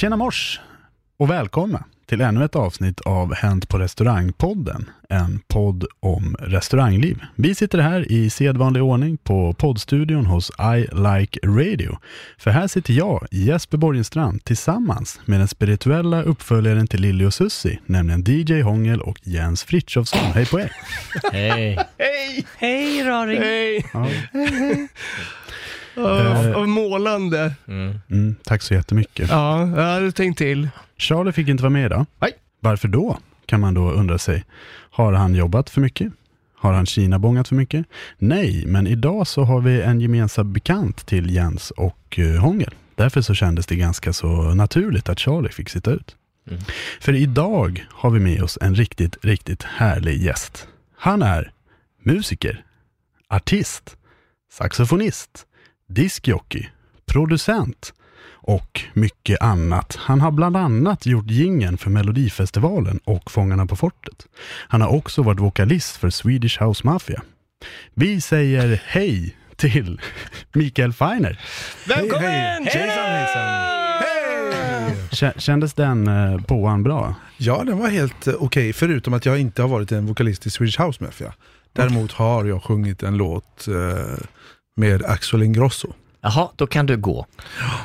Tjena mors och välkomna till ännu ett avsnitt av Hänt på restaurangpodden, en podd om restaurangliv. Vi sitter här i sedvanlig ordning på poddstudion hos I Like Radio. För här sitter jag, Jesper Borgenstrand, tillsammans med den spirituella uppföljaren till Lilly och Sussi, nämligen DJ Hångel och Jens Frithiofsson. Hej på er! Hej! Hej! Hej Raring! Hej! Ja. Oh, oh, målande. Mm, tack så jättemycket. Ja, jag hade tänkt till. Charlie fick inte vara med idag. Nej. Varför då? Kan man då undra sig. Har han jobbat för mycket? Har han Kina-bångat för mycket? Nej, men idag så har vi en gemensam bekant till Jens och uh, Hångel. Därför så kändes det ganska så naturligt att Charlie fick sitta ut. Mm. För idag har vi med oss en riktigt, riktigt härlig gäst. Han är musiker, artist, saxofonist, diskjockey, producent och mycket annat. Han har bland annat gjort gingen för Melodifestivalen och Fångarna på fortet. Han har också varit vokalist för Swedish House Mafia. Vi säger hej till Mikael Feiner. Välkommen! Hej, hej. Hejsan, hejsan. Kä- Kändes den eh, påan bra? Ja, den var helt eh, okej, förutom att jag inte har varit en vokalist i Swedish House Mafia. Däremot har jag sjungit en låt eh, med Axel Ingrosso. Jaha, då kan du gå.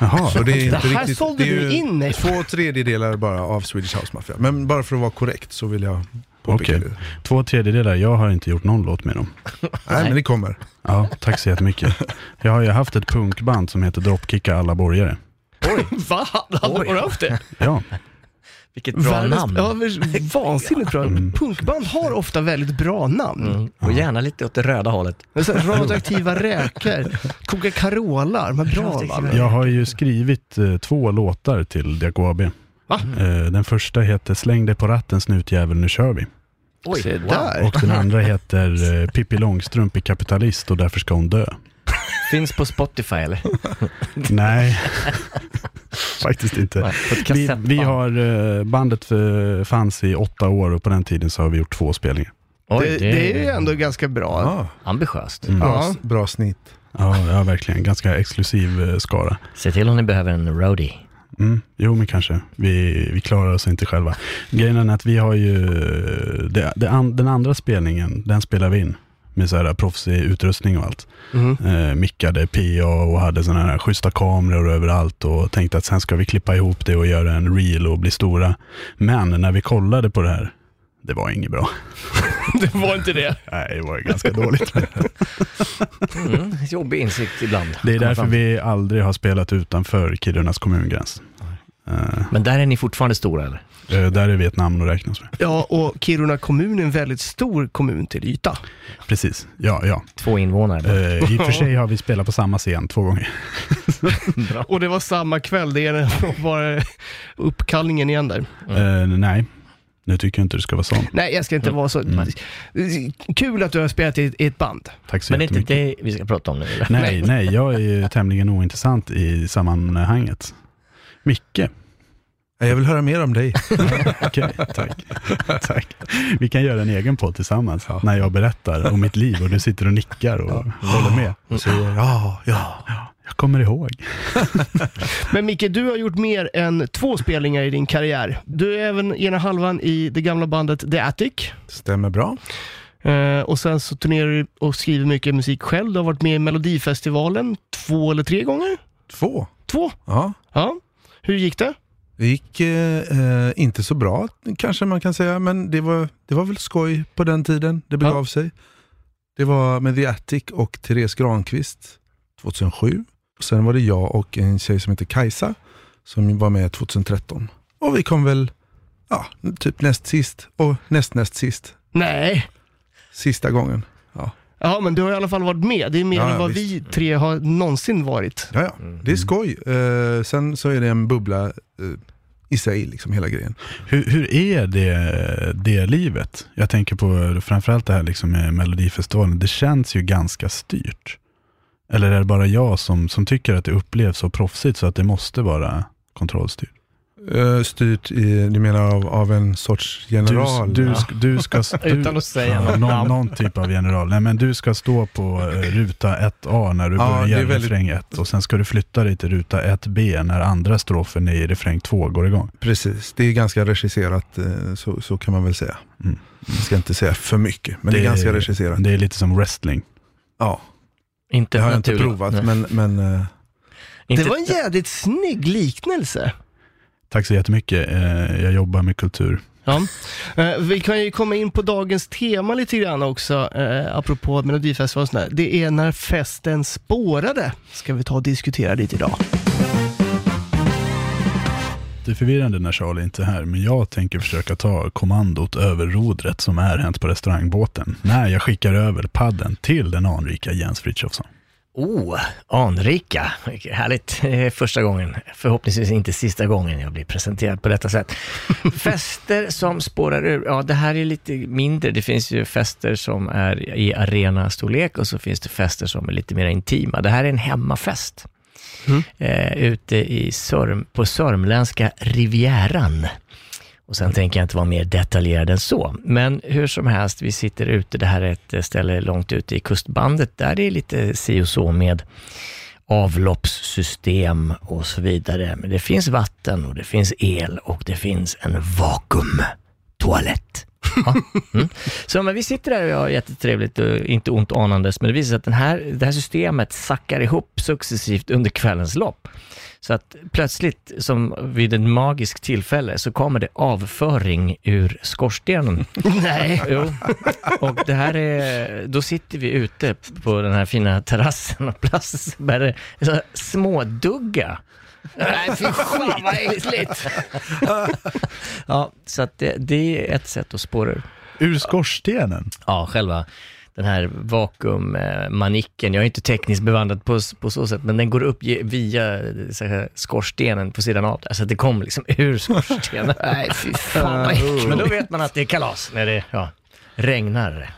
Jaha, Så det är inte Det här riktigt, sålde det är du in mig. Två tredjedelar bara av Swedish House Mafia. Men bara för att vara korrekt så vill jag påpeka Okej. det. två tredjedelar. Jag har inte gjort någon låt med dem. Nej, men det kommer. Ja, tack så jättemycket. Jag har ju haft ett punkband som heter Dropkicka alla borgare. Va? Hade du haft det? Ja, Vilket bra Världens- namn. Ja, vansinnigt bra. Punkband har ofta väldigt bra namn. Mm. Och gärna lite åt det röda hållet. Radioaktiva räkor, Coca Carola, de här bra va? jag har ju skrivit eh, två låtar till DKAB. Va? Eh, den första heter Släng dig på ratten snutjävel, nu kör vi. Oj, wow. där. Och den andra heter eh, Pippi Långstrump är kapitalist och därför ska hon dö. Finns på Spotify eller? Nej, faktiskt inte. Vi, vi har, eh, bandet eh, fanns i åtta år och på den tiden så har vi gjort två spelningar. Oj, Det, det är ju ändå ganska bra. Ja, ambitiöst. Mm. bra, Ja. bra snitt. Ja, ja, verkligen. Ganska exklusiv eh, skara. Se till om ni behöver en roadie. Mm, jo, men kanske. Vi, vi klarar oss inte själva. Grejen är att vi har ju, det, det an, den andra spelningen, den spelar vi in med så här proffsig utrustning och allt. Mhm. Eh, mickade PA och hade sådana här schyssta kameror överallt och tänkte att sen ska vi klippa ihop det och göra en reel och bli stora. Men när vi kollade på det här, det var inget bra. Det var inte det. Nej, det var ganska dåligt. Mm, jobbig insikt ibland. Det är därför vi aldrig har spelat utanför Kirunas kommungräns. Eh, Men där är ni fortfarande stora eller? eh, där är vi ett namn att räknas med. Ja, och Kiruna kommun är en väldigt stor kommun till yta. Precis, ja, ja. Två invånare. Eh, I och för sig har vi spelat på samma scen två gånger. Och det var samma kväll, det är bara uppkallningen igen där. Eh, nej, nu tycker jag inte det ska vara sånt. Nej, jag ska inte vara så... Kul att du har spelat i ett band. Tack så Men det är inte det vi ska prata om nu eller? Nej, nej, jag är ju tämligen ointressant i sammanhanget. Micke, Jag vill höra mer om dig. okej, tack. tack. Vi kan göra en egen podd tillsammans när jag berättar om mitt liv och du sitter och nickar och håller med. Och säger ja, ja. Jag kommer ihåg. Men Micke, du har gjort mer än två spelningar i din karriär. Du är även ena halvan i det gamla bandet The Attic. Stämmer bra. Eh, och sen så turnerar du och skriver mycket musik själv. Du har varit med i Melodifestivalen två eller tre gånger? Två. Två? Ja. Ja. Hur gick det? Det gick eh, eh, inte så bra kanske man kan säga, men det var, det var väl skoj på den tiden det begav sig. Det var med The Attic och Therese Granqvist 2007. Sen var det jag och en tjej som heter Kajsa som var med 2013. Och vi kom väl ja, typ näst sist och näst näst sist. Nej. Sista gången. Ja, men du har i alla fall varit med. Det är mer Ja, än ja, vad visst. vi tre har någonsin varit. ja, ja. det är skoj. Eh, sen så är det en bubbla eh, i sig, liksom hela grejen. Hur, hur är det, det livet? Jag tänker på framförallt det här liksom med Melodifestivalen. Det känns ju ganska styrt. Eller är det bara jag som, som tycker att det upplevs så proffsigt så att det måste vara kontrollstyrt? Eh, styrt i, du menar av, av en sorts general? Du, du, sk- du ska... Du, Utan att säga ja, något någon, någon typ av general. Nej men du ska stå på eh, ruta 1A när du Ja, det börjar väldigt- refräng 1 och sen ska du flytta dig till ruta 1B när andra strofen i refräng 2 går igång. Precis, det är ganska regisserat, eh, så, så kan man väl säga. Mm. Jag ska inte säga för mycket, men det, är ganska regisserat. Det är lite som wrestling. ja, Inte det har jag inte provat, Nej. men, men Inte, Det var en jävligt snygg liknelse. Tack så jättemycket. Eh, Jag jobbar med kultur. Ja. Eh, vi kan ju komma in på dagens tema lite grann också, eh, apropå Melodifestivalen sådär. Det är när festen spårade, ska vi ta och diskutera lite idag. Det är förvirrande när Charlie inte är här, men jag tänker försöka ta kommandot över rodret som är hänt på restaurangbåten. När jag skickar över padden till den anrika Jens Frithiofsson. Oh, anrika. Härligt. Första gången, förhoppningsvis inte sista gången jag blir presenterad på detta sätt. Fester som spårar ur. Ja, det här är lite mindre. Det finns ju fester som är i arenastorlek och så finns det fester som är lite mer intima. Det här är en hemmafest. Eh, ute i Sörm, på sörmländska Rivieran. Och sen tänker jag inte vara mer detaljerad än så. Men hur som helst, vi sitter ute, det här är ett ställe långt ute i kustbandet, där det är lite si och så med avloppssystem och så vidare. Men det finns vatten och det finns el och det finns en vakuumtoalett. Ja. Mm. Så men vi sitter där och har jättetrevligt och inte ont anandes, men det visar sig att den här, det här systemet sackar ihop successivt under kvällens lopp. Så att plötsligt, som vid ett magiskt tillfälle, så kommer det avföring ur skorstenen. Nej. Jo, och det här är, då sitter vi ute på den här fina terrassen och plötsligt börjar det så här smådugga. Nej, fy fan vad äckligt! Ja, så att det, det är ett sätt att spåra ur. Ur skorstenen? Ja, själva den här vakuummanicken, jag är inte tekniskt bevandrad på, på så sätt, men den går upp via så här, skorstenen på sidan av. Alltså det kommer liksom ur skorstenen. Nej, fy fan vad äckligt. Men då vet man att det är kalas när det ja, regnar.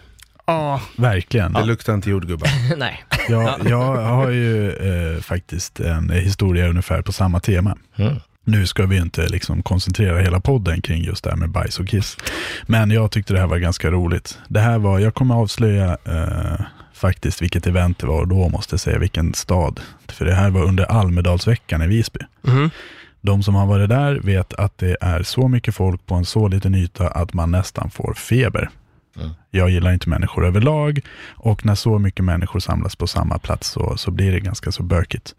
Ja, Verkligen. det luktar inte jordgubbar. Nej. Jag, jag har ju eh, faktiskt en historia ungefär på samma tema. Mm. Nu ska vi inte liksom koncentrera hela podden kring just det här med bajs och kiss. Men jag tyckte det här var ganska roligt. Det här var, jag kommer avslöja eh, faktiskt vilket event det var och då måste jag säga vilken stad. För det här var under Almedalsveckan i Visby. Mhm. De som har varit där vet att det är så mycket folk på en så liten yta att man nästan får feber. Mm. Jag gillar inte människor överlag och när så mycket människor samlas på samma plats så, så blir det ganska så bökigt.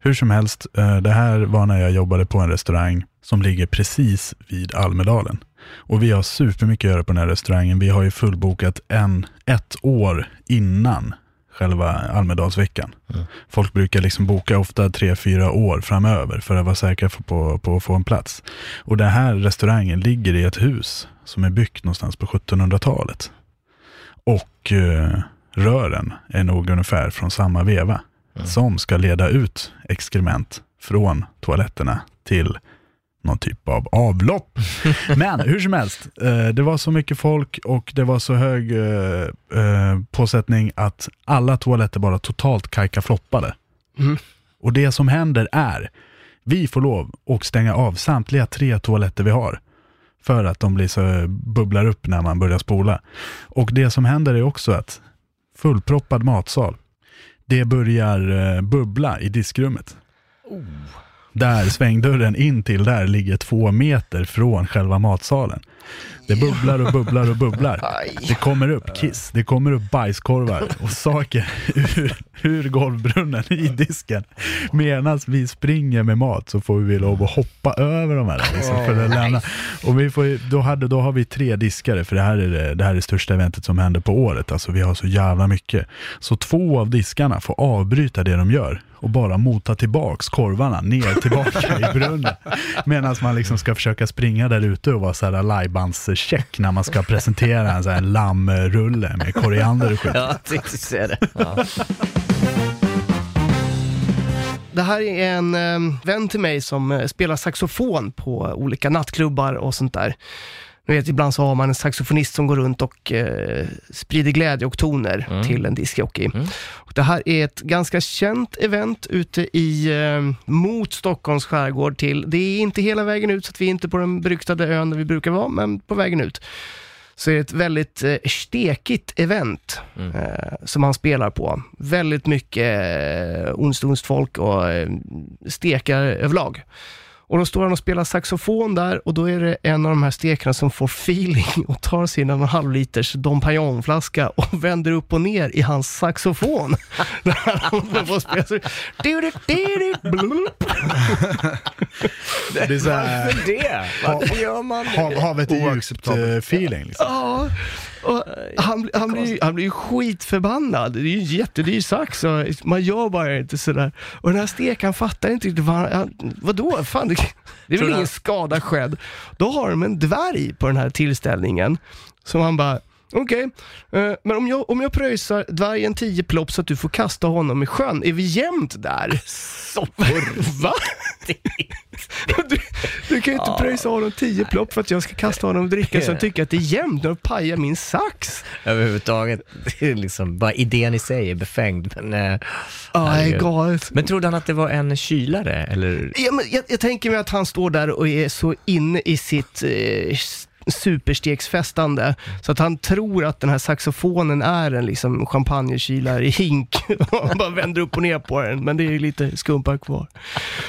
Hur som helst, eh, det här var när jag jobbade på en restaurang som ligger precis vid Almedalen. Och vi har supermycket att göra på den här restaurangen. Vi har ju fullbokat en, ett år innan själva Almedalsveckan. Folk brukar liksom boka ofta tre, fyra år framöver för att vara säkra på, på, att få en plats. Och den här restaurangen ligger i ett hus som är byggt någonstans på 1700-talet. Och eh, rören är nog ungefär från samma veva som ska leda ut exkrement från toaletterna till någon typ av avlopp. Men hur som helst, eh, det var så mycket folk och det var så hög eh, eh, påsättning att alla toaletter bara totalt kajkafloppade. Och det som händer är, vi får lov att stänga av samtliga tre toaletter vi har. För att de blir så bubblar upp när man börjar spola. Och det som händer är också att fullproppad matsal, det börjar bubbla i diskrummet. Där svängdörren in till där ligger två meter från själva matsalen. Det bubblar och bubblar och bubblar. Det kommer upp kiss, det kommer upp bajskorvar och saker ur, ur golvbrunnen i disken. Medan vi springer med mat så får vi lov att hoppa över de här. Liksom, för att lämna. Och vi får, då, hade, då har vi tre diskare, för det här är det, det här är det största eventet som händer på året. Alltså vi har så jävla mycket. Så två av diskarna får avbryta det de gör och bara mota tillbaks korvarna ner tillbaka i brunnen. Medan man liksom ska försöka springa där ute och vara så här lajbanscheck när man ska presentera en, så här lammrulle med koriander och skit. Ja, jag tänkte säga det. Ja. Det här är en eh, vän till mig som eh, spelar saxofon på olika nattklubbar och sånt där. Ni vet, ibland så har man en saxofonist som går runt och eh, sprider glädje och toner till en discjockey. Och Det här är ett ganska känt event ute i, eh, mot Stockholms skärgård till, det är inte hela vägen ut så att vi är inte på den beryktade ön där vi brukar vara, men på vägen ut. Så är det ett väldigt eh, stekigt event eh, som han spelar på. Väldigt mycket eh, onsdagsfolk och eh, stekar överlag. Och då står han och spelar saxofon där och då är det en av de här stekarna som får feeling och tar sin en halv liters Dom Perignon-flaska och vänder upp och ner i hans saxofon. Det är så här, Varför det? Varför gör man det? hav, havet är djupt Oacceptabelt. eh, feeling. Liksom. Ja, och han, han, blir, ju- han blir ju skitförbannad. Det är ju en jättedyr sax och man gör bara inte sådär. Och den här stekaren fattar inte riktigt vad han, han, vadå, fan det, det är väl ingen skada skedd. Då har de en dvärg på den här tillställningen som han bara Okej, eh, men om jag, om jag pröjsar dvärgen 10 plopp så att du får kasta honom i sjön, är vi jämnt där? Va? Du, du kan ju inte pröjsa honom 10 plopp för att jag ska kasta honom och dricka så jag tycker att det är jämnt och pajar min sax. Överhuvudtaget, det är liksom, bara idén i sig är befängd. Men, Ja, är herregud. galet. men trodde han att det var en kylare? Eller? Ja, men jag, jag tänker mig att han står där och är så inne i sitt eh, superstegsfestande så att han tror att den här saxofonen är en liksom champagnekylare i hink och han bara vänder upp och ner på den, men det är lite skumpa kvar.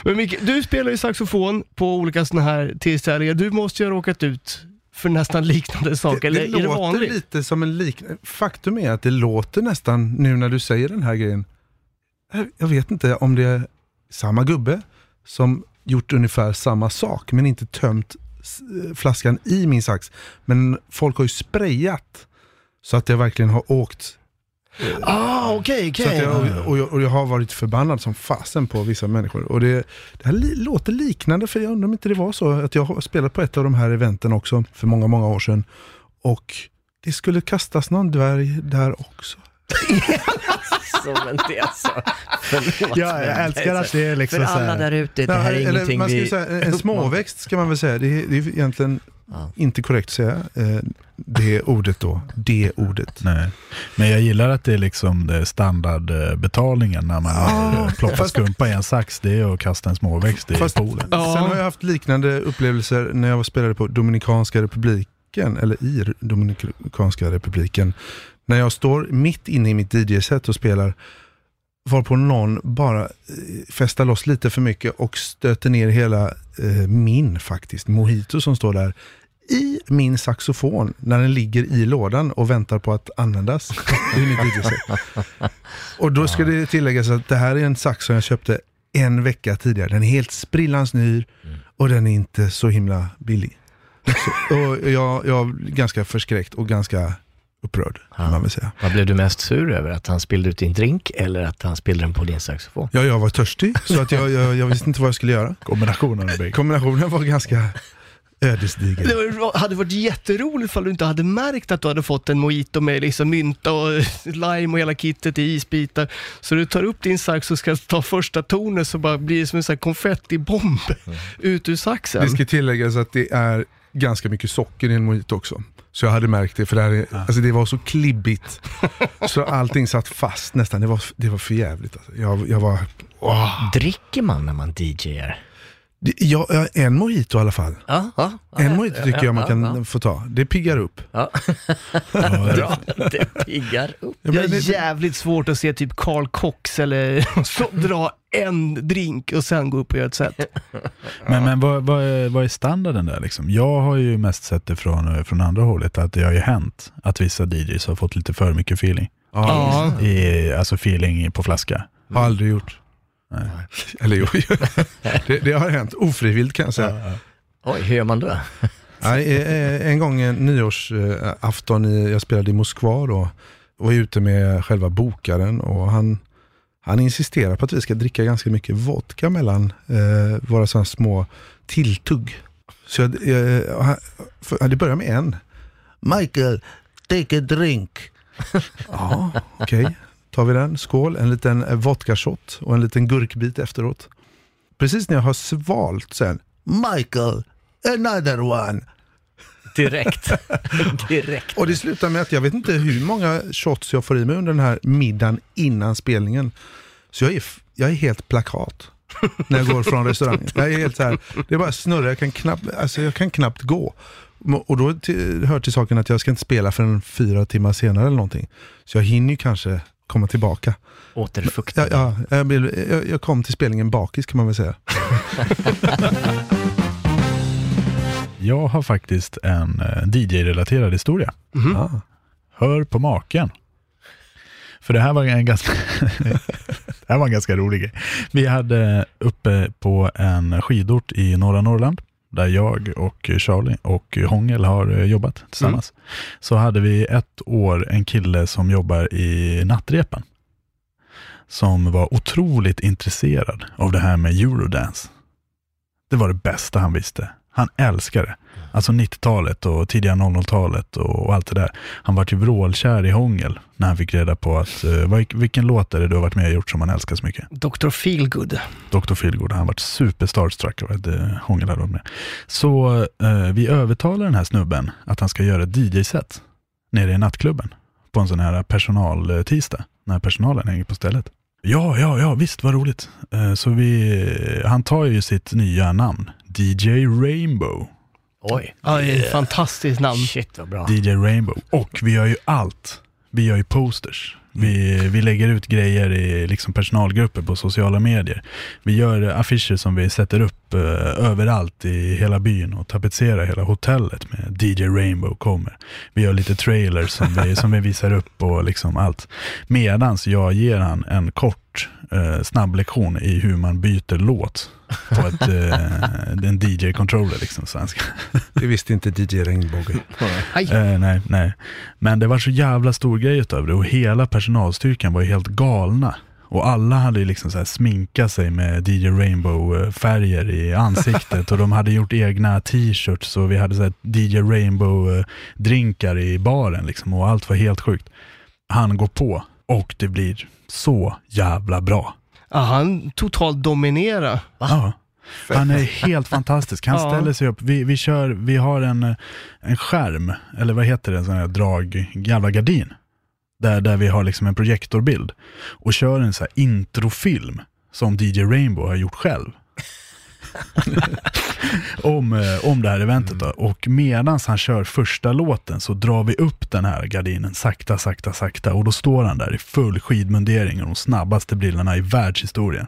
Men Micke, du spelar ju saxofon på olika sådana här tillställningar. Du måste ju ha råkat ut för nästan liknande saker, eller det är det låter vanligt? lite som en liknande... Faktum är att det låter nästan, nu när du säger den här grejen, jag- jag vet inte om det är samma gubbe som gjort ungefär samma sak, men inte tömt flaskan i min sax. Men folk har ju sprayat så att jag verkligen har åkt. Ah, okej, Så att okej. jag, och, jag, och jag har varit förbannad som fasen på vissa människor. Och det, det här li, låter liknande, för jag undrar om inte det var så att jag har spelat på ett av de här eventen också för många, många år sedan. Och det skulle kastas någon dvärg där också. Så, men det är alltså, förlåt, Ja, jag men- älskar att det är liksom För alla där ute, det här är eller ingenting man ska vi... säga, en- småväxt ska man väl säga. Det är, det är egentligen Ja. inte korrekt att säga eh, det ordet då. Det ordet. Nej. Men jag gillar att det är liksom det standardbetalningen när man Ah. plockar skumpa i en sax. Det är att kasta en småväxt i Fast- poolen. Ja. Sen har jag haft liknande upplevelser när jag spelade på Dominikanska republiken, eller i Dominikanska republiken. När jag står mitt inne i mitt DJ-set och spelar, varpå någon bara eh, festar loss lite för mycket och stöter ner hela eh, min faktiskt, mojito som står där i min saxofon när den ligger i lådan och väntar på att användas. Och då ska det tilläggas att det här är en sax som jag köpte en vecka tidigare. Den är helt sprillans ny och den är inte så himla billig. Så, och jag, jag är ganska förskräckt och ganska upprörd kan man väl säga. Vad blev du mest sur över? Att han spillde ut din drink eller att han spillde den på din saxofon? Ja, jag var törstig så att jag, jag, jag visste inte vad jag skulle göra. Kombinationen av bägge. Kombinationen var ganska ödesdiger. Det var- hade varit jätteroligt ifall du inte hade märkt att du hade fått en mojito med liksom mynta och lime och hela kittet i isbitar. Så du tar upp din sax och ska ta första tonen så bara blir det som en sån här konfettibomb ut ur saxen. Det ska tilläggas att det är ganska mycket socker i en mojito också. Så jag hade märkt det, för det, här är, alltså det var så klibbigt. Så allting satt fast nästan. Det var, det var för jävligt. Alltså. Jag, jag var... åh. Dricker man när man DJar? Ja, ja, en mojito i alla fall. Ja, ja. En mojito tycker jag man ja, kan ja. få ta. Det piggar upp. Ja. Bra, det piggar upp. Ja, Det är jävligt svårt att se typ Carl Cox eller så dra en drink och sen gå upp och göra ett set. Men, men vad, vad, är, vad är standarden där liksom? Jag har ju mest sett det från, från andra hållet, att det har ju hänt att vissa DJs har fått lite för mycket feeling. Ja. I, alltså feeling på flaska. Har aldrig gjort. Nej. Eller jo, det, det har hänt. Ofrivilligt kan jag säga. Oj, hur gör man då? Nej, eh, en gång en nyårsafton, i, jag spelade i Moskva då, och var ute med själva bokaren och han, han insisterar på att vi ska dricka ganska mycket vodka mellan eh, våra sådana små tilltugg. Så jag, eh, han- för, det börjar med en. Michael, take a drink. ja, okej. Tar vi den. Skål. En liten eh, vodka-shot och en liten gurkbit efteråt. Precis när jag har svalt sen. Michael, another one. Direkt. Direkt. Och det slutar med att jag vet inte hur många shots jag får i mig under den här middagen innan spelningen. Så jag är, jag är helt plakat när jag går från restaurangen. Jag är helt så här, det är bara snurrar, jag kan knappt, alltså jag kan knappt gå. Och då till, hör till saken att jag ska inte spela förrän fyra timmar senare eller någonting. Så jag hinner ju kanske komma tillbaka. Återfuktning. Ja, ja, jag, jag kom till spelningen bakis kan man väl säga. Jag har faktiskt en eh, DJ-relaterad historia. Ah. Hör på maken. För det här var en ganska, det här var en ganska rolig grej. Vi hade uppe på en skidort i norra Norrland, där jag och Charlie och Hångel har eh, jobbat tillsammans. Så hade vi ett år en kille som jobbar i nattrepen. Som var otroligt intresserad av det här med eurodance. Det var det bästa han visste. Han älskade det. Alltså 90-talet och tidiga 00-talet och, och allt det där. Han var ju vrålkär i Hångel när han fick reda på att, eh, vilken låt är det du har varit med och gjort som han älskar så mycket? Dr. Feelgood. Dr. Feelgood, han varit superstarstruck av att eh, Hångel hade varit med. Så eh, vi övertalar den här snubben att han ska göra ett DJ-set nere i nattklubben på en sån här personal-tisdag, när personalen hänger på stället. Ja, ja, ja, visst, vad roligt. Eh, så vi, han tar ju sitt nya namn, DJ Rainbow. Oj. Ja, det är ett fantastiskt namn. Shit vad bra. DJ Rainbow. Och vi gör ju allt. Vi gör ju posters. Vi, vi lägger ut grejer i liksom personalgrupper på sociala medier. Vi gör affischer som vi sätter upp eh, överallt i hela byn och tapetserar hela hotellet med DJ Rainbow kommer. Vi gör lite trailers som vi, som vi visar upp och liksom allt. Medans jag ger han en kort eh, snabb lektion i hur man byter låt på ett, eh, en DJ-controller. Liksom, så han ska Det visste inte DJ Regnbåge. Eh, nej, nej. Men det var så jävla stor grej utav det och hela personalstyrkan var ju helt galna. Och alla hade ju liksom så sminkat sig med DJ Rainbow-färger i ansiktet och de hade gjort egna t-shirts och vi hade så här DJ Rainbow-drinkar i baren liksom och allt var helt sjukt. Han går på och det blir så jävla bra. Ja, han totalt dominerar. Ja. Han är helt fantastisk. Han Ja. ställer sig upp. Vi, vi, kör, vi har en, en skärm, eller vad heter det, en sån här drag, jävla gardin. Där, där vi har liksom en projektorbild. Och kör en så här introfilm som DJ Rainbow har gjort själv. om, eh, om det här eventet då. Och medan han kör första låten så drar vi upp den här gardinen sakta, sakta, sakta. Och då står han där i full skidmundering och de snabbaste brillorna i världshistorien.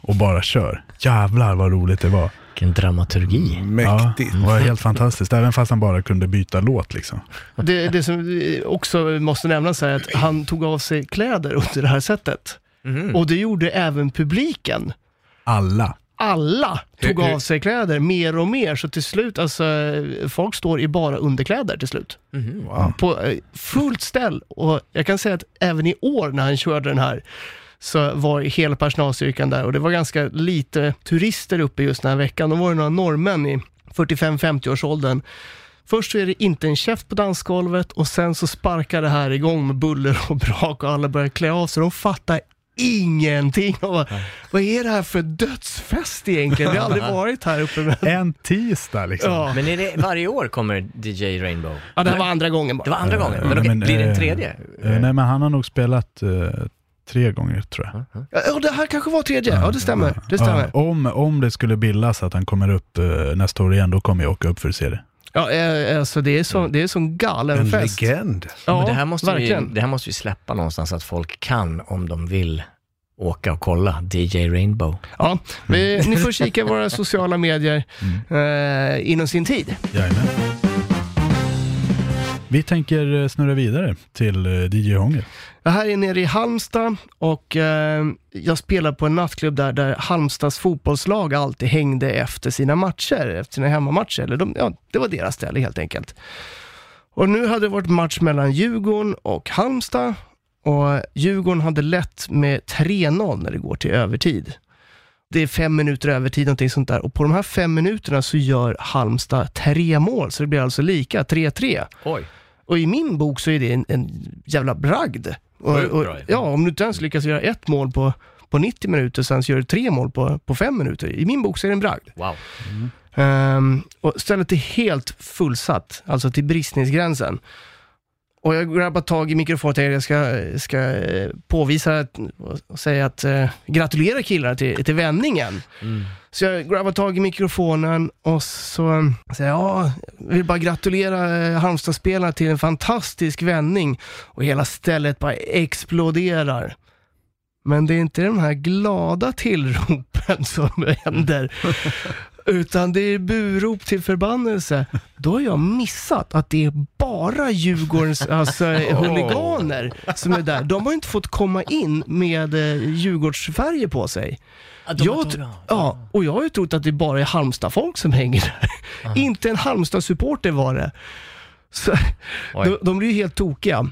Och bara kör. Jävlar vad roligt det var. Vilken dramaturgi. Mäktigt. Ja, det var helt fantastiskt, även fast han bara kunde byta låt liksom. Det, det som också måste nämnas är att han tog av sig kläder under det här sättet. Mhm. Och det gjorde även publiken. Alla. Alla tog av sig kläder mer och mer, så till slut, alltså, folk står i bara underkläder till slut. Mhm. Wow. På eh, fullt ställ. Och jag kan säga att även i år när han körde den här, så var hela personalstyrkan där och det var ganska lite turister uppe just den här veckan. Då var det några norrmän i 45-50-årsåldern. Först så är det inte en käft på dansgolvet och sen så sparkar det här igång med buller och brak och alla börjar klä av sig. De fattar ingenting. Och bara, vad är det här för dödsfest egentligen? Vi har aldrig varit här uppe. Med... En tisdag liksom. Ja. Men är det, varje år kommer DJ Rainbow? ja, det här var andra gången bara. Det var andra gången, men, okej, blir det en eh, tredje? eh, nej, men han har nog spelat eh, tre gånger tror jag. Ja, det här kanske var tredje. Ja, det stämmer. Det stämmer. Ja, om, om det skulle bildas att han kommer upp nästa år igen, då kommer jag åka upp för att se det. Ja, eh, alltså det är så, det är sån galen En fest. legend. Ja, men det, här måste vi, verkligen. det här måste vi släppa någonstans så att folk kan, om de vill, åka och kolla DJ Rainbow. Ja, vi, ni får kika i våra sociala medier eh, inom sin tid. Jajamän. Vi tänker eh, snurra vidare till eh, DJ Hånger. Det här är nere i Halmstad och eh, jag spelar på en nattklubb där, där Halmstads fotbollslag alltid hängde efter sina matcher, efter sina hemmamatcher. Eller de, ja, det var deras ställe helt enkelt. Och nu hade det varit match mellan Djurgården och Halmstad och Djurgården hade lett med 3-0 när det går till övertid. Det är fem minuter övertid, någonting sånt där. Och på de här fem minuterna så gör Halmstad tre mål, så det blir alltså lika, 3-3. Oj. Och i min bok så är det en, en jävla bragd. Och, och, ja, om du inte ens lyckas göra ett mål på, på 90 minuter, sen så gör du tre mål på, på fem minuter. I min bok så är det en bragd. Wow. Ehm, och stället är helt fullsatt, alltså till bristningsgränsen. Och jag grabbar tag i mikrofonen och tänkte jag ska, ska eh, påvisa och säga att eh, gratulera killarna till, till vändningen. Så jag grabbar tag i mikrofonen och så säger jag, ja, jag vill bara gratulera eh, Halmstadsspelarna till en fantastisk vändning. Och hela stället bara exploderar. Men det är inte de här glada tillropen som händer, utan det är burop till förbannelse. Då har jag missat att det är bara Djurgårdens alltså, huliganer som är där. De har inte fått komma in med eh, Djurgårdsfärger på sig. Jag, t- ja, och jag har ju trott att det bara är Halmstad-folk som hänger där. Inte en Halmstad-supporter var det. Så, Oj. de, de blir ju helt tokiga.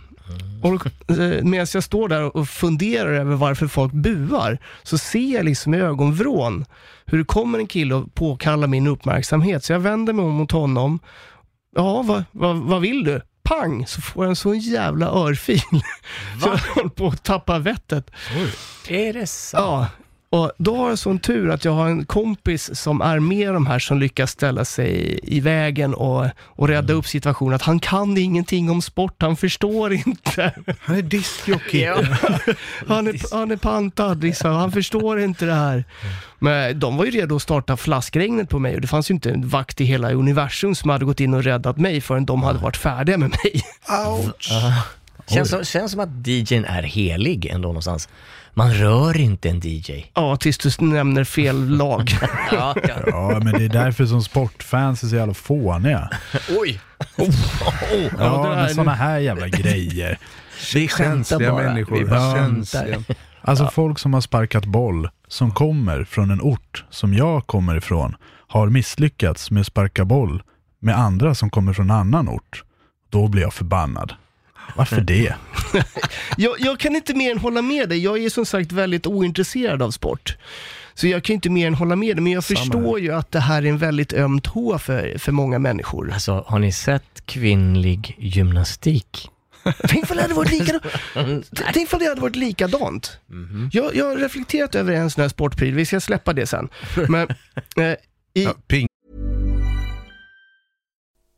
Och eh, medan jag står där och funderar över varför folk buar, så ser jag liksom i ögonvrån hur det kommer en kille och påkallar min uppmärksamhet. Så jag vänder mig om mot honom. Ja, vad, vad, vad vill du? Pang! Så får jag en sån jävla örfil. Så jag håller på att tappa vettet. Är det sant? Ja, och då har jag sån tur att jag har en kompis som är med de här som lyckas ställa sig i vägen och, och rädda upp situationen. Att han kan ingenting om sport, han förstår inte. Han är diskjockey. Ja. Han är, han är pantad liksom, han förstår inte det här. Men de var ju redo att starta flaskregnet på mig och det fanns ju inte en vakt i hela universum som hade gått in och räddat mig förrän de hade varit färdiga med mig. Ouch. Känns, som, känns som att DJn är helig ändå någonstans. Man rör inte en DJ. Ja, tills du nämner fel lag. Ja, ja. Ja, men det är därför som sportfans är så jävla fåniga. Oj! Ja, det där är med sådana här jävla grejer. Vi skämtar Känsliga bara. människor. Vi bara Ja. skämtar. Alltså folk som har sparkat boll, som kommer från en ort som jag kommer ifrån, har misslyckats med att sparka boll med andra som kommer från en annan ort. Då blir jag förbannad. Varför det? Jag, jag kan inte mer än hålla med dig. Jag är som sagt väldigt ointresserad av sport. Så jag kan inte mer än hålla med dig, men jag förstår ju att det här är en väldigt öm tå för, för många människor. Alltså, har ni sett kvinnlig gymnastik? Tänk ifall det hade varit likadant. Tänk ifall det hade varit likadant. Jag, jag har reflekterat över en sån här sportpryl, vi ska släppa det sen. Men eh, i, Ja, ping.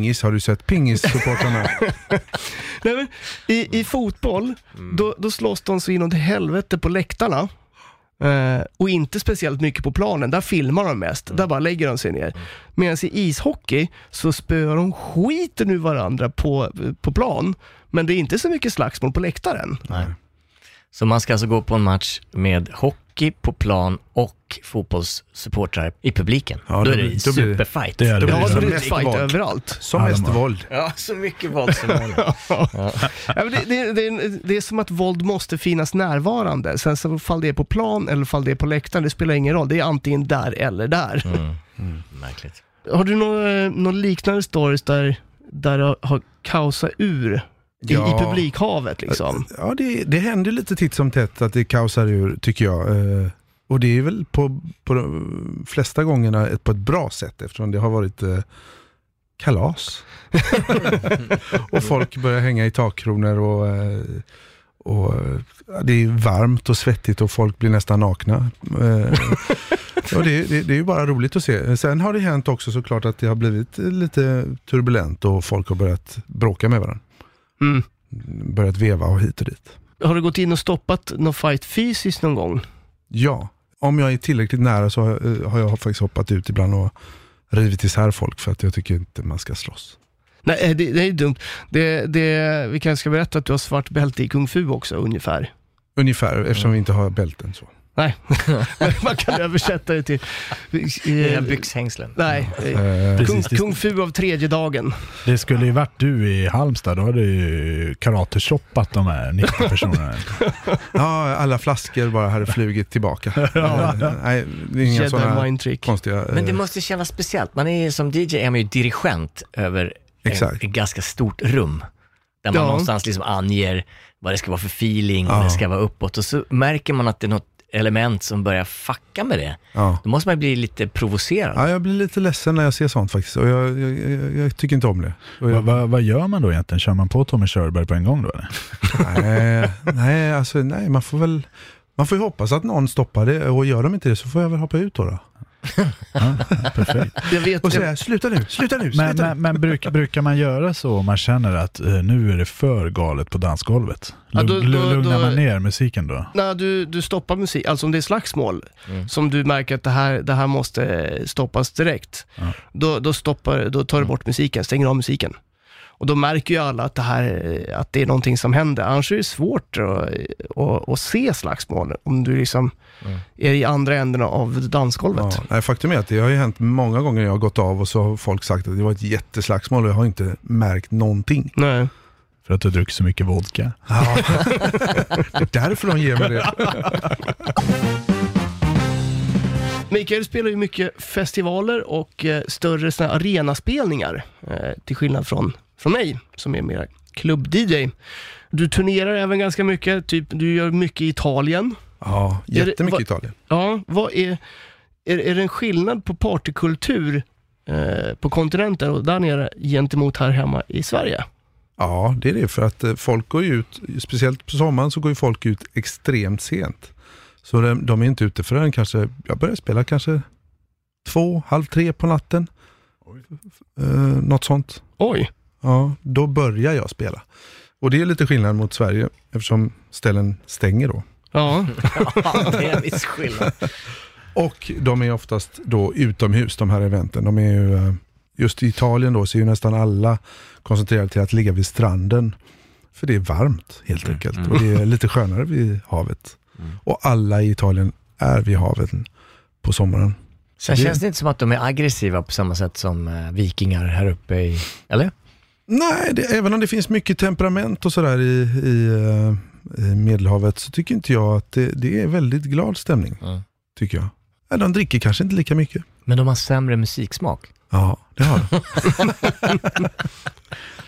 Pingis, har du sett pingissupportrarna? Nej, men, i, I fotboll, då, då slåss de så inåt helvete på läktarna. Eh, och inte speciellt mycket på planen, där filmar de mest. Där bara lägger de sig ner. Medan i ishockey så spöar de skiten ur varandra på, på plan. Men det är inte så mycket slagsmål på läktaren. Nej. Så man ska alltså gå på en match med hockey på plan och fotbollssupportrar i publiken. Ja, då, då är det då superfight. det är det. Ja, då blir det fight våld. överallt. Som Ja, mest våld. Ja, så mycket våld som möjligt. Ja, men det, det, det, är- det är som att våld måste finnas närvarande. Sen så fall det är på plan eller fall det är på läktaren, det spelar ingen roll. Det är antingen där eller där. Mm. Märkligt. Har du några någon liknande stories där, där det har kaosat ur i, Ja. i publikhavet liksom? Ja, det, det händer lite titt som tätt att det kaosar ur, tycker jag. Eh, och det är väl på, på de flesta gångerna på ett bra sätt eftersom det har varit eh, kalas. och folk börjar hänga i takkronor och, eh, och det är varmt och svettigt och folk blir nästan nakna. Och det, det, det är ju bara roligt att se. Sen har det hänt också såklart att det har blivit lite turbulent och folk har börjat bråka med varandra. Mm. Börjat veva och hit och dit. Har du gått in och stoppat någon fight fysiskt någon gång? Ja, om jag är tillräckligt nära så har, eh, har jag faktiskt hoppat ut ibland och rivit isär folk för att jag tycker inte man ska slåss. Nej, eh, det, det är dumt. Det, det, vi kanske ska berätta att du har svart bälte i kung fu också, ungefär. Ungefär, eftersom vi inte har bälten så. Nej, man kan översätta det till... Dina Eh, byxhängslen. nej, eh, Eh, kung, Precis, det- kung fu av tredje dagen. Det skulle ju varit du i Halmstad, då hade ju karate-shoppat de här 90 personerna. Ja, alla flaskor bara hade flugit tillbaka. Eh, Nej, det är inga Jedi sådana mind trick. konstiga... Men det eh, måste kännas speciellt. Man är, som DJ är man ju dirigent över Exakt. ett, ett ganska stort rum. Där man Ja. någonstans liksom anger vad det ska vara för feeling, Ja. och det ska vara uppåt. Och så märker man att det är något element som börjar fucka med det. Ja. Då måste man bli lite provocerad. Ja, jag blir lite ledsen när jag ser sånt faktiskt. Och jag, jag, jag, jag tycker inte om det. Jag, vad, vad gör man då egentligen? Kör man på Tommy Körberg på en gång då eller? nej, nej, alltså, nej, man får väl... Man får ju hoppas att någon stoppar det och gör de inte det så får jag väl hoppa ut då. då. Ja, perfekt. Jag vet, Och säga sluta nu, sluta nu, sluta Men, nu. men, men bruk, brukar man göra så om man känner att eh, nu är det för galet på dansgolvet? Ja, då- då- Lugnar då- man ner musiken då? när du, du stoppar musik, alltså om det är slagsmål, Mm. som du märker att det här, det här måste stoppas direkt, Ja. då, då, stoppar, då tar du bort musiken, stänger av musiken. Och då märker ju alla att det, här, att det är någonting som händer. Annars är det svårt att, att, att se slagsmål om du liksom är i andra änden av dansgolvet. Ja, nej, faktum är att det har ju hänt många gånger jag har gått av och så har folk sagt att det var ett jätteslagsmål och jag har inte märkt någonting. Nej. För att du har druckit så mycket vodka? Ja. det är därför de ger mig det. Mikael spelar ju mycket festivaler och eh, större såna här arenaspelningar, eh, till skillnad från, från mig som är mer klubb-DJ. Du turnerar även ganska mycket, typ du gör mycket i Italien. Ja, Är det- jättemycket vad- Italien. Ja, vad är, är, är det en skillnad på partykultur eh, på kontinenten och där nere gentemot här hemma i Sverige? Ja, det är det. För att folk går ut, speciellt på sommaren så går ju folk ut extremt sent. Så de, de är inte ute förrän kanske, jag börjar spela kanske två, halv tre på natten. Eh, något sånt. Oj, Ja, då börjar jag spela. Och det är lite skillnad mot Sverige eftersom ställen stänger då. ja. Ja, det är en viss skillnad. Och de är oftast då utomhus, de här eventen. De är ju, eh, just i Italien då så är ju nästan alla koncentrerade till att ligga vid stranden. För det är varmt helt enkelt. Och det är lite skönare vid havet. Och alla i Italien är vid havet på sommaren. Sen Det- känns det inte som att de är aggressiva på samma sätt som eh, vikingar här uppe i, eller? Nej, det, även om det finns mycket temperament och sådär i, i, eh, i Medelhavet så tycker inte jag att det, det är väldigt glad stämning. Mm. Tycker jag. Ja, de dricker kanske inte lika mycket. Men de har sämre musiksmak. Ja, det har de.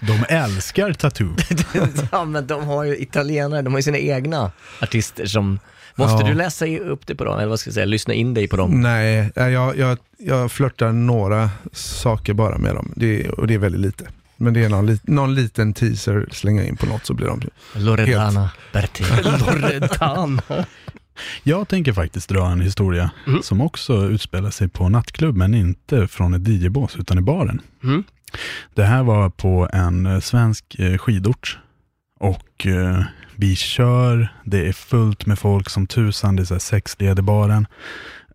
De älskar tattoo. ja, men de har ju italienare, de har ju sina egna artister som... Måste Ja. du läsa upp dig på dem, eller vad ska jag säga, lyssna in dig på dem? Nej, jag, jag, jag flörtar några saker bara med dem. Det, och det är väldigt lite. Men det är någon, någon liten teaser, slänga in på något så blir de... Loredana Bertini. Loredan. Jag tänker faktiskt dra en historia som också utspelar sig på nattklubb, men inte från ett DJ-bås, utan i baren. Mm. Det här var på en svensk eh, skidort. Och eh, vi kör, det är fullt med folk som tusan, det är sexled i baren.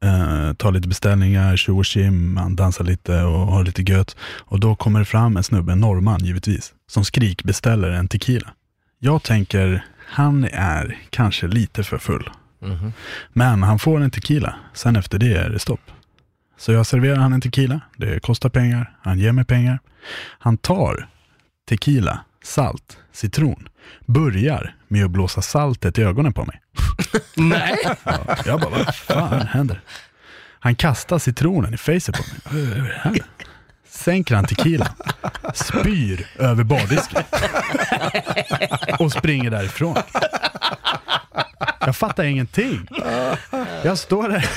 Eh, tar lite beställningar, tjo och tjim, man dansar lite och har lite gött. Och då kommer det fram en snubbe, en norrman givetvis, som skrikbeställer en tequila. Jag tänker, han är kanske lite för full. Mhm. Men han får en tequila, sen efter det är det stopp. Så jag serverar han en tequila, det kostar pengar, han ger mig pengar. Han tar tequila, salt, citron, börjar med att blåsa saltet i ögonen på mig. Nej. Ja, jag bara, vad fan händer? Han kastar citronen i facet på mig. Vad är det här? Sänker han tequila, spyr över bardisken och springer därifrån. Jag fattar ingenting. Jag står, där,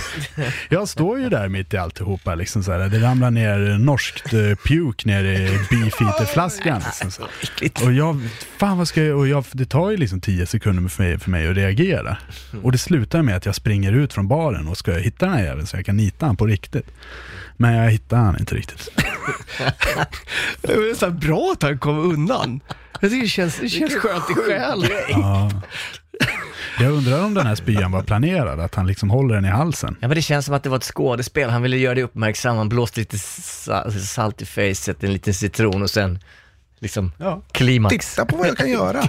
jag står ju där mitt i alltihopa. Liksom så här. Det ramlar ner norskt eh, puke ner i beefeater-flaskan. Liksom så. Och jag, fan vad ska jag, och jag, det tar ju liksom tio sekunder för mig, för mig att reagera. Och det slutar med att jag springer ut från baren och ska hitta den här jäveln så jag kan nita han på riktigt. Men jag hittar han inte riktigt. Det är så här bra att han kom undan. Jag tycker det känns, det känns skönt i själen. Ja. Jag undrar om den här spyan var planerad, att han liksom håller den i halsen. Ja men det känns som att det var ett skådespel, han ville göra dig uppmärksam, han blåste lite sa- salt i facet, en liten citron och sen liksom Ja. klimax. Titta på vad jag kan göra.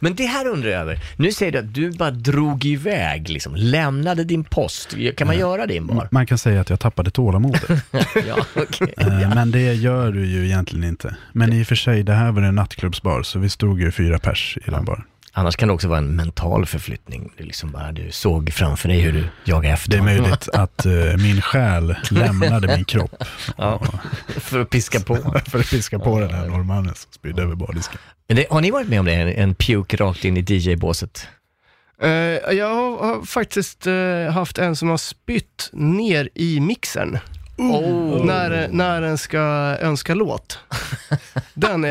Men det här undrar jag över. Nu säger du att du bara drog iväg, liksom, lämnade din post. Kan man göra det i en bar? Man kan säga att jag tappade tålamodet. Ja, okej. Eh, Men det gör du ju egentligen inte. Men i och för sig, det här var en nattklubbsbar, så vi stod ju fyra pers i den baren. Annars kan det också vara en mental förflyttning. Det är liksom bara du såg framför dig hur du jagade efter Det är möjligt att eh, min själ lämnade min kropp Ja, för att piska på. för att piska på den här norrmannen som spydde över bardisken. Har ni varit med om det? En, en puke rakt in i DJ-båset? Eh, jag har, har faktiskt eh, haft en som har spytt ner i mixern. Oh. När, när den ska önska låt. Den är,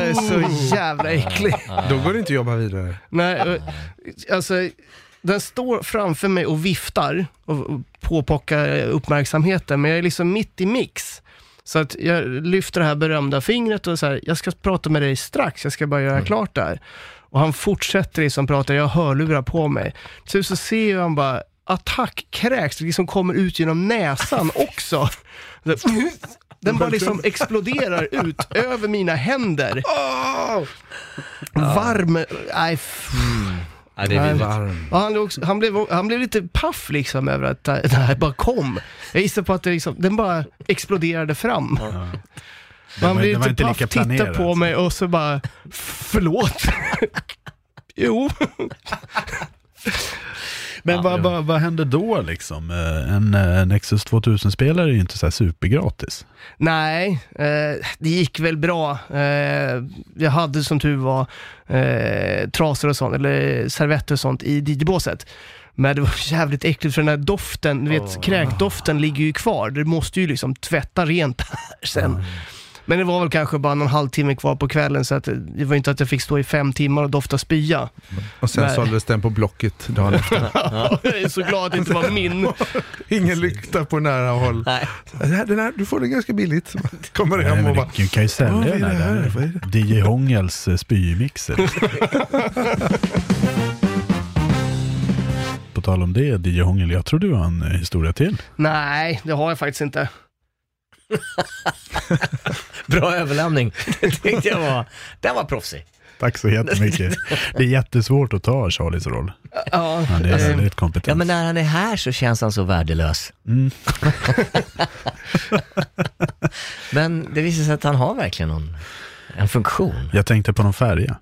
är så jävla äcklig. Då går det inte att jobba vidare. Nej, eh, alltså, den står framför mig och viftar och och påpockar uppmärksamheten, men jag är liksom mitt i mix. Så att jag lyfter det här berömda fingret och så här, jag ska prata med dig strax, jag ska bara göra klart det här. Och han fortsätter liksom prata, jag har hörlurar på mig. Så, så ser jag han bara, attackkräks, det liksom kommer ut genom näsan också. Så- Den bara liksom exploderar ut över mina händer. Varm, nej, Ja, det är Nej. vidrigt. Varm. Ja, han, blev också, han, blev, han blev lite paff liksom över att det här bara kom. Jag gissar på att det liksom, den bara exploderade fram. Det blev var lite paff, lika planerat. på mig och så bara, förlåt. jo. Men vad, vad, vad hände då liksom? Eh, En, eh, Nexus 2000-spelare är ju inte så här supergratis. Nej, eh, det gick väl bra. Eh, jag hade som tur var eh, trasor och sånt, eller servetter och sånt i DJ-båset. Men det var jävligt äckligt för den här doften, du vet kräkdoften ligger ju kvar. Du måste ju liksom tvätta rent här sen. Men det var väl kanske bara någon halvtimme kvar på kvällen så att det var inte att jag fick stå i fem timmar och dofta spya. Och sen Nej. såldes den på Blocket dagen efter. jag är så glad att det inte var min. Ingen lykta på nära håll. Nej. Den här, du får den ganska billigt. Kommer hem men och bara, du, kan ju sälja den det här. DJ Hångels eh, spymixer. På tal om det, DJ Hångel, jag tror du har en eh, historia till. Nej, det har jag faktiskt inte. Bra överlämning. Det tänkte jag var, den var proffsig. Tack så jättemycket. Det är jättesvårt att ta Charlies roll. Ja, Han är alltså, väldigt kompetent. Ja, men när han är här så känns han så värdelös. Mm. Men det visar sig att han har verkligen någon, en funktion. Jag tänkte på någon färja.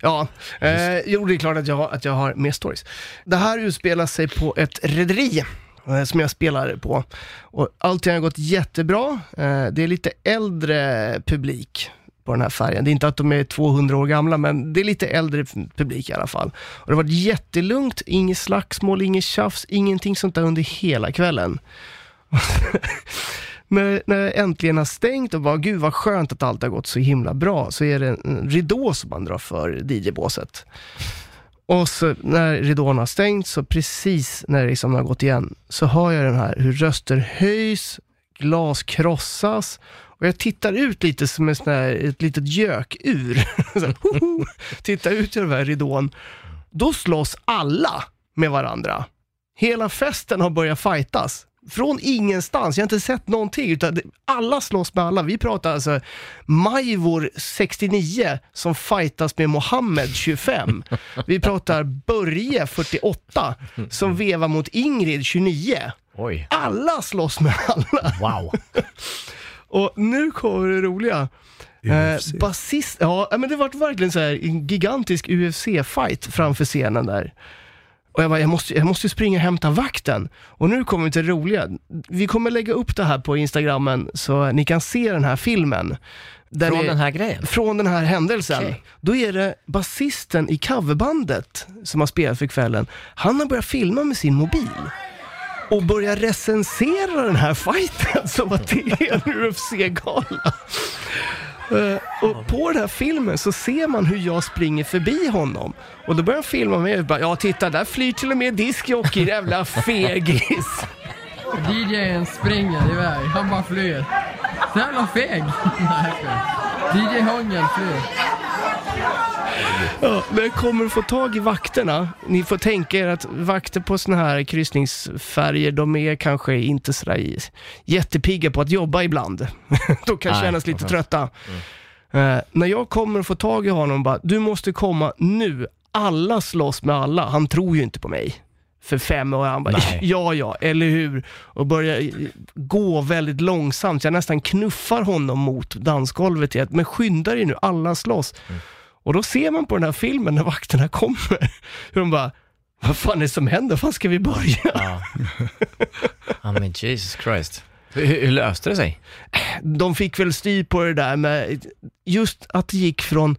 Ja, eh, jo det är klart att jag, har- att jag har mer stories. Det här utspelar sig på ett rederi Eh, som jag spelar på. Och allting har gått jättebra. Eh, det är lite äldre publik på den här färgen. Det är inte att de är 200 år gamla, men det är lite äldre publik i alla fall. Och det har varit jättelugnt, inget slagsmål, inget tjafs, ingenting sånt där under hela kvällen. när, när jag äntligen har stängt och bara, gud vad skönt att allt har gått så himla bra, så är det en ridå som man drar för DJ-båset. Och så när ridån har stängt, så precis när det liksom har gått igen, så hör jag den här hur röster höjs, glas krossas, och jag tittar ut lite som en sån här, ett litet gökur. Tittar ut i den här ridån. Då slåss alla med varandra. Hela festen har börjat fightas. Från ingenstans, jag har inte sett någonting, utan alla slåss med alla. Vi pratar alltså Majvor 69 som fightas med Mohammed 25. Vi pratar Börje 48 som vevar mot Ingrid 29. Oj, Alla slåss med alla. wow. Och nu kommer det roliga. Eh, UFC. basist, ja men det var verkligen så här en gigantisk UFC-fight framför scenen där. Och jag bara, jag måste, jag måste springa och hämta vakten. Och nu kommer vi till det roliga. Vi kommer lägga upp det här på Instagrammen så ni kan se den här filmen. Från det- den här grejen? Från den här händelsen. Okej. Då är det basisten i coverbandet som har spelat för kvällen. Han har börjat filma med sin mobil och börjar recensera den här fighten som att det är en UFC-gala. Eh, och på den här filmen så ser man hur jag springer förbi honom. Och då börjar han filma mig och bara, ja titta där flyr till och med diskjockey, jävla fegis. DJn springer iväg, han bara flyr. Så jävla feg! DJ Hångel flyr. Ja, men jag kommer få tag i vakterna. Ni får tänka er att vakter på såna här kryssningsfärger, de är kanske inte sådär jättepigga på att jobba ibland. de kan Nej, kännas lite trötta. Eh, när jag kommer får tag i honom bara, du måste komma nu. Alla slåss med alla. Han tror ju inte på mig. För fem år. Han bara, Nej. ja ja, eller hur? Och börjar gå väldigt långsamt. Jag nästan knuffar honom mot dansgolvet. att, Men skynda dig nu, alla slåss. Och då ser man på den här filmen när vakterna kommer, hur de bara, vad fan är det som händer? Fan ska vi börja? Ja. ja men Jesus Christ. Hur, hur löste det sig? de fick väl styr på det där med just att det gick från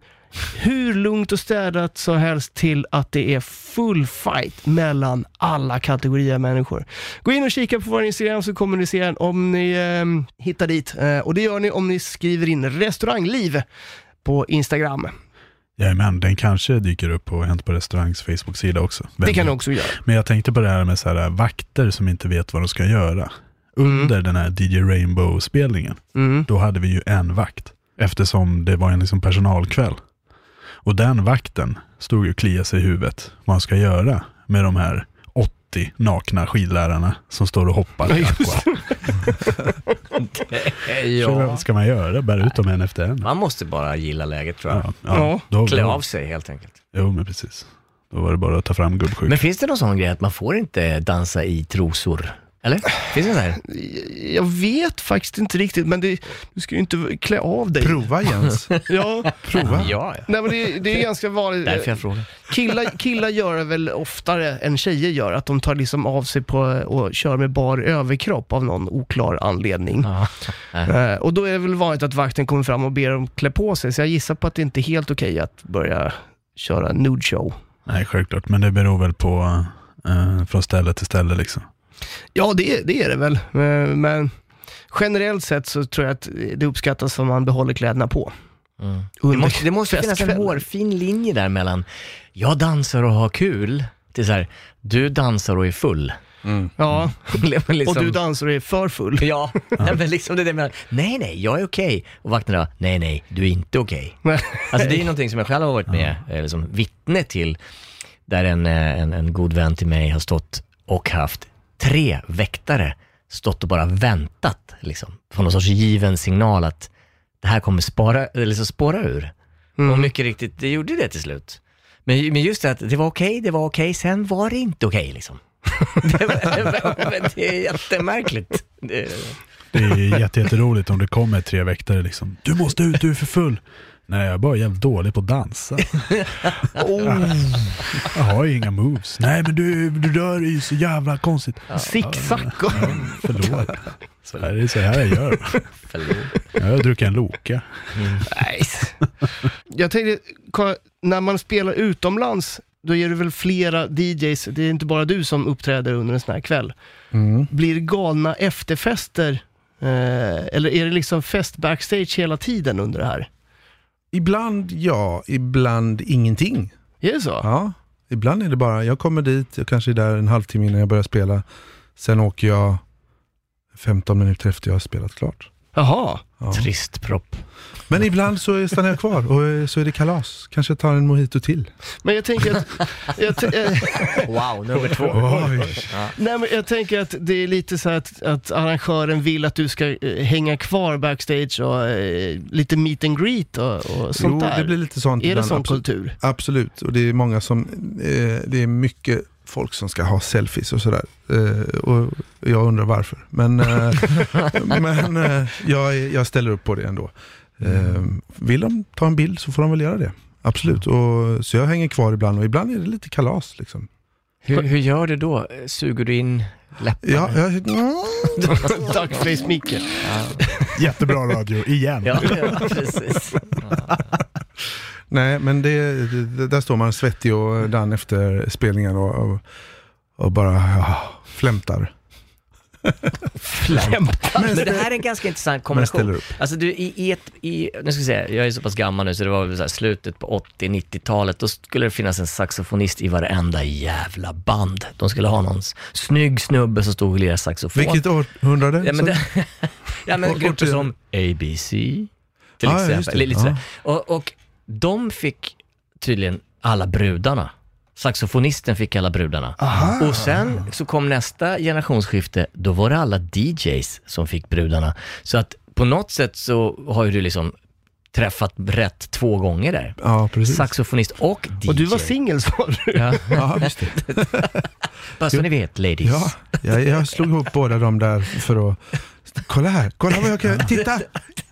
hur lugnt och städat som helst till att det är full fight mellan alla kategorier människor. Gå in och kika på vår Instagram så kommer ni se den om ni eh, hittar dit. Eh, och det gör ni om ni skriver in restaurangliv på Instagram. Jajamän, den kanske dyker upp på Hänt på restaurangs Facebook-sida också. Det kan ni också göra. Men jag tänkte på det här med så här, vakter som inte vet vad de ska göra. Under den här DJ Rainbow-spelningen, Mm. då hade vi ju en vakt. Eftersom det var en liksom personalkväll. Och den vakten stod ju och kliade sig i huvudet vad han ska göra med de här 80 nakna skidlärarna som står och hoppar i aqua. Så vad ska man göra? Bära ut dem en efter en? Man måste bara gilla läget tror jag. Ja, ja, då- Klä av sig helt enkelt. Jo, men precis. Då var det bara att ta fram gubbsjuk. Men finns det någon sån grej att man får inte dansa i trosor? Eller? Finns det så här? Jag vet faktiskt inte riktigt, men det, du ska ju inte klä av dig. Prova Jens. Ja, Prova. Ja, ja. Nej, men det, det är ganska vanligt. Därför jag frågar. Killar, killar gör det väl oftare än tjejer gör, att de tar liksom av sig på och kör med bar överkropp av någon oklar anledning. Ja. Eh, och då är det väl vanligt att vakten kommer fram och ber dem klä på sig, så jag gissar på att det inte är helt okej att börja köra nude show. Nej, självklart. Men det beror väl på eh, från ställe till ställe liksom. Ja, det, är- det är det väl, Eh, men generellt sett så tror jag att det uppskattas om man behåller kläderna på. Mm. Det måste, det måste finnas en hårfin linje där mellan jag dansar och har kul, till så här, du dansar och är full. Ja, liksom, och du dansar och är för full. Ja, nej, men liksom det där med, nej nej, jag är okej. Och vakterna, nej nej, du är inte okej. Alltså det är ju någonting som jag själv har varit med, eh, liksom vittne till, där en, eh, en, en god vän till mig har stått och haft tre väktare stått och bara väntat, liksom, på någon sorts given signal att det här kommer spara, eller liksom spåra ur. Mm. Och mycket riktigt, det gjorde det till slut. Men, men just det att det var okej, det var okej, sen var det inte okej liksom. det, var, det är jättemärkligt. Det, är jätte, jätteroligt om det kommer tre väktare liksom. Du måste ut, du är för full. Nej, jag är bara jävligt dålig på att dansa. Jag har ju inga moves. Nej, men du, du rör dig ju så jävla konstigt. Ja, förlåt. Så här, det är så här jag gör. förlåt. Jag har druckit en Loka. Nej. Jag tänkte, när man spelar utomlands, då är det väl flera DJs, det är inte bara du som uppträder under en sån här kväll. Mm. Blir det galna efterfester, eh, eller är det liksom fest backstage hela tiden under det här? Ibland ja, ibland ingenting. Är det så? Ja, ibland är det bara, jag kommer dit, jag kanske är där en halvtimme innan jag börjar spela. Sen åker jag 15 minuter efter jag har spelat klart. Jaha. Ja. Trist propp. Men ibland så stannar jag kvar och eh, så är det kalas. Kanske tar en mojito till. Men jag tänker att, jag, t- eh, Wow, nummer två. Oj. nej, men jag tänker att det är lite så att, att arrangören vill att du ska eh, hänga kvar backstage och eh, lite meet and greet och, och sånt Jo, där. det blir lite sånt är det sån absolut. kultur? Absolut, och det är många som, eh, det är mycket folk som ska ha selfies och sådär. Eh, och jag undrar varför. Men, eh, men eh, jag, jag ställer upp på det ändå. Vill de ta en bild så får de väl göra det. Absolut, och, så jag hänger kvar ibland och ibland är det lite kalas. Liksom. Hur, hur gör du då? Suger du in läpparna? Ja, jag, Duckface-Micke. Jättebra radio, igen. Ja, ja, precis. nej, men det, det, där står man svettig och dan efter spelningen och, och, och bara ja, flämtar. Men det här är en ganska intressant kombination. Alltså du, i, i ett, i, nu ska vi se, jag är så pass gammal nu så det var väl så här slutet på 80-90-talet, då skulle det finnas en saxofonist i varenda jävla band. De skulle ha någon snygg snubbe som stod och lirade saxofon. Vilket århundrade? Ja men, det, ja, men grupper som ABC, till just exempel. Lite Ja. och, och de fick tydligen alla brudarna. Saxofonisten fick alla brudarna. Och sen så kom nästa generationsskifte, då var det alla DJs som fick brudarna. Så att på något sätt så har ju du liksom träffat rätt två gånger där. Ja, precis. Saxofonist och DJ. Och du var singel sa du? Ja. Ja, det. Bara så ni vet, ladies. Ja, jag, jag slog ihop båda dem där för att... Kolla här, kolla vad jag kan... Titta!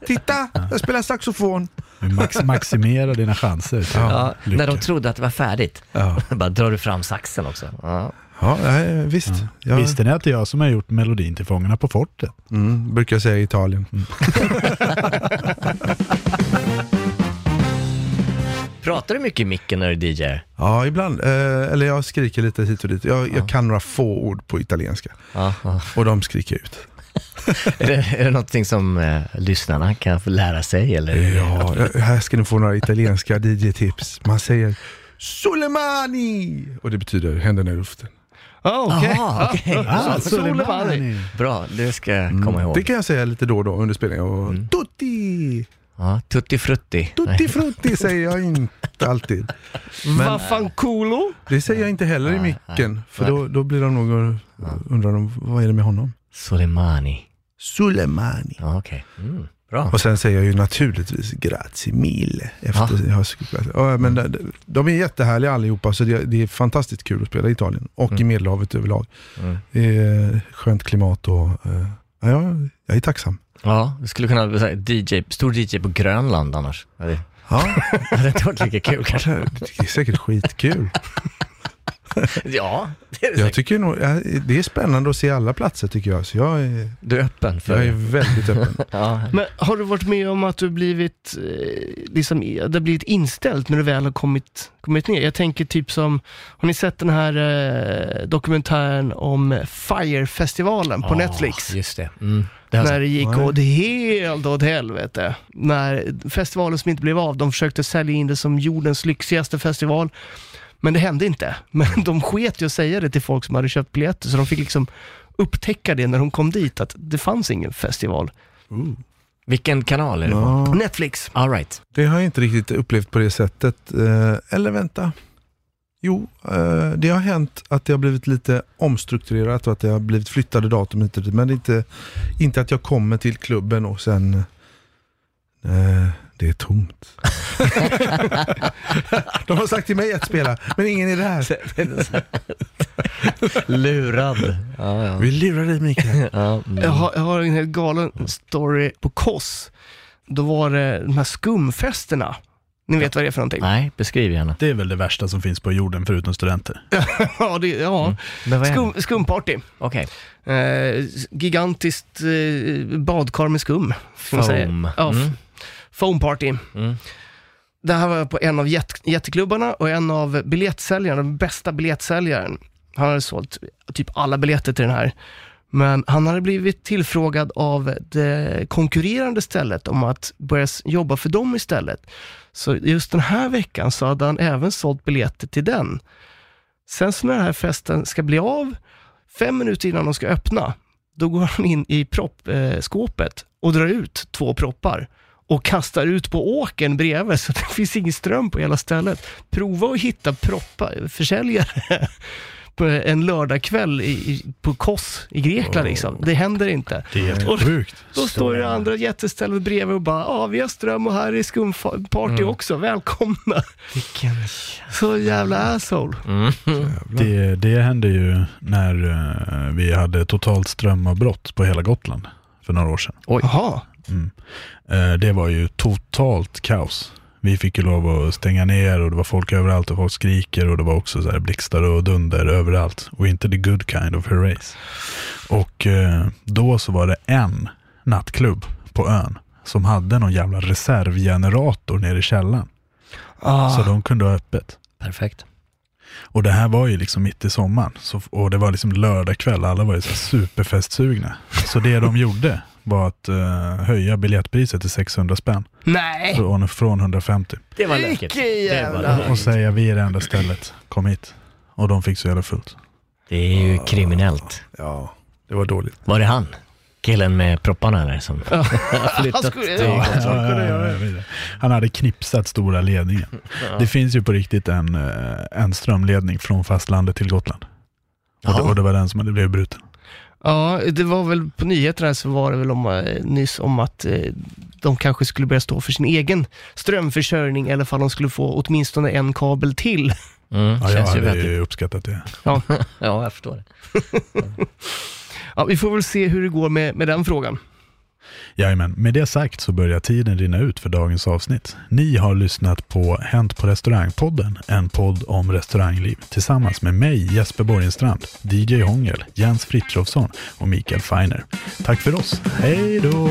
Titta! Jag spelar saxofon. Max, maximera dina chanser. Ja, när de trodde att det var färdigt. Ja, Bara drar du fram saxen också. Ja. ja nej, visst. Jag Visste ni att det är jag som har gjort melodin till Fångarna på fortet? mm, brukar säga i Italien. Pratar du mycket i micken när du DJar? Ja, ibland. Eh, eller jag skriker lite hit och dit. Jag, jag kan några få ord på italienska. Ja, ja. Och de skriker jag ut. Är, det, är det någonting som eh, lyssnarna kan få lära sig? Eller? Ja, här ska ni få några italienska DJ-tips. Man säger Soleimani! Och det betyder händerna i luften. Ja, okej. Aha, okej. Ah, Så- Soleimani. Bra, det ska jag komma ihåg. Det kan jag säga lite då och då under spelningen. Och Tutti! Ja, tutti frutti. Tutti frutti säger jag inte alltid. Vaffanculo. Det säger jag inte heller i micken. För då, då blir de nog undrar de, vad är det med honom? Soleimani. Soleimani. Ja, okej. Mm, bra. Och sen säger jag ju naturligtvis grazie mille. Efter jag har ja, men de, de är jättehärliga allihopa, så det, det är fantastiskt kul att spela i Italien. Och i Medelhavet överlag. Mm. Det är skönt klimat och eh, ja, jag, är tacksam. Ja, du skulle kunna säga DJ, stor DJ på Grönland annars. Ja, det hade inte varit lika kul kanske. det är säkert skitkul. Ja, det är det Jag tycker nog, det är spännande att se alla platser tycker jag. Så jag är, Du är öppen för jag är väldigt öppen. Ja. Men har du varit med om att du blivit, eh, liksom, det har blivit inställt när du väl har kommit, kommit ner? Jag tänker typ som, har ni sett den här eh, dokumentären om Fire-festivalen på Ja, Netflix? Just det. Mm. det När det gick åt helt åt helvete. När festivalen som inte blev av, de försökte sälja in det som jordens lyxigaste festival. Men det hände inte. Men de sket ju att säga det till folk som hade köpt biljetter, så de fick liksom upptäcka det när de kom dit, att det fanns ingen festival. Vilken kanal är det på? Ja, Netflix. All right. det har jag inte riktigt upplevt på det sättet. Eh, Eller vänta. Jo, eh, det har hänt att det har blivit lite omstrukturerat och att det har blivit flyttade datum hit och dit. Men det är inte, inte att jag kommer till klubben och sen eh, det är tomt. De har sagt till mig att spela, men ingen är där. Lurad. Ja, ja. Vi lurar dig Mikael. ja mm. Jag har, jag har en helt galen story på Koss. Då var det de här skumfesterna. Ni vet vad det är för någonting? Nej, beskriv gärna. Det är väl det värsta som finns på jorden förutom studenter. ja, det, ja. Är Skum, det? skumparty. Okej. Eh, gigantiskt eh, badkar med skum. ska man säga. Foam. Ja, Mm. Foam party. Mm. Det här var på en av jätt, jätteklubbarna och en av biljettsäljarna, den bästa biljettsäljaren. Han hade sålt typ alla biljetter till den här. Men han hade blivit tillfrågad av det konkurrerande stället om att börja jobba för dem istället. Så just den här veckan så hade han även sålt biljetter till den. Sen så när den här festen ska bli av, fem minuter innan de ska öppna, då går han in i proppskåpet och drar ut två proppar och kastar ut på åken bredvid så det finns ingen ström på hela stället. Prova att hitta proppar, försäljare på en lördagkväll på Kos i Grekland liksom. Det händer inte. Det är helt Och- sjukt. Då står det andra jättestället bredvid och bara, ja vi har ström och här är skumparty också, välkomna. Vilken... Så jävla asshole. Mm. Det, det hände ju när eh, vi hade totalt strömavbrott på hela Gotland för några år sedan. Jaha. Mm. Eh, det var ju totalt kaos. Vi fick ju lov att stänga ner och det var folk överallt och folk skriker och det var också så här blixtar och dunder överallt. Och inte the good kind of hurrays. Och eh, då så var det en nattklubb på ön som hade någon jävla reservgenerator nere i källaren. Ah. Så de kunde ha öppet. Perfekt. Och det här var ju liksom mitt i sommaren. Så, och det var liksom lördag kväll. Alla var ju så superfestsugna. Så det de gjorde var att eh, höja biljettpriset till 600 spänn. Nej, Från, från 150. Det var läckert. Det var läckert. Och säga vi är det enda stället. Kom hit. Och de fick så jävla fullt. Det är ju kriminellt. Ja, det var dåligt. Var det han? Killen med propparna där som har han flyttat skulle, till ja, han. Han hade knipsat stora ledningen. Det finns ju på riktigt en, eh, en strömledning från fastlandet till Gotland. Och det, och det var den som hade blivit bruten. Ja, det var väl på nyheterna så var det väl om, eh, nyss om att eh, de kanske skulle börja stå för sin egen strömförsörjning, eller om de skulle få åtminstone en kabel till. Mm, Ja, jag hade ju uppskattat det. Ja. Ja, jag förstår det. Ja, vi får väl se hur det går med, med den frågan. Jajamän, med det sagt så börjar tiden rinna ut för dagens avsnitt. Ni har lyssnat på Hänt på restaurangpodden, en podd om restaurangliv tillsammans med mig Jesper Borgenstrand, DJ Hångel, Jens Frithiofsson och Mikael Feiner. Tack för oss, hej då!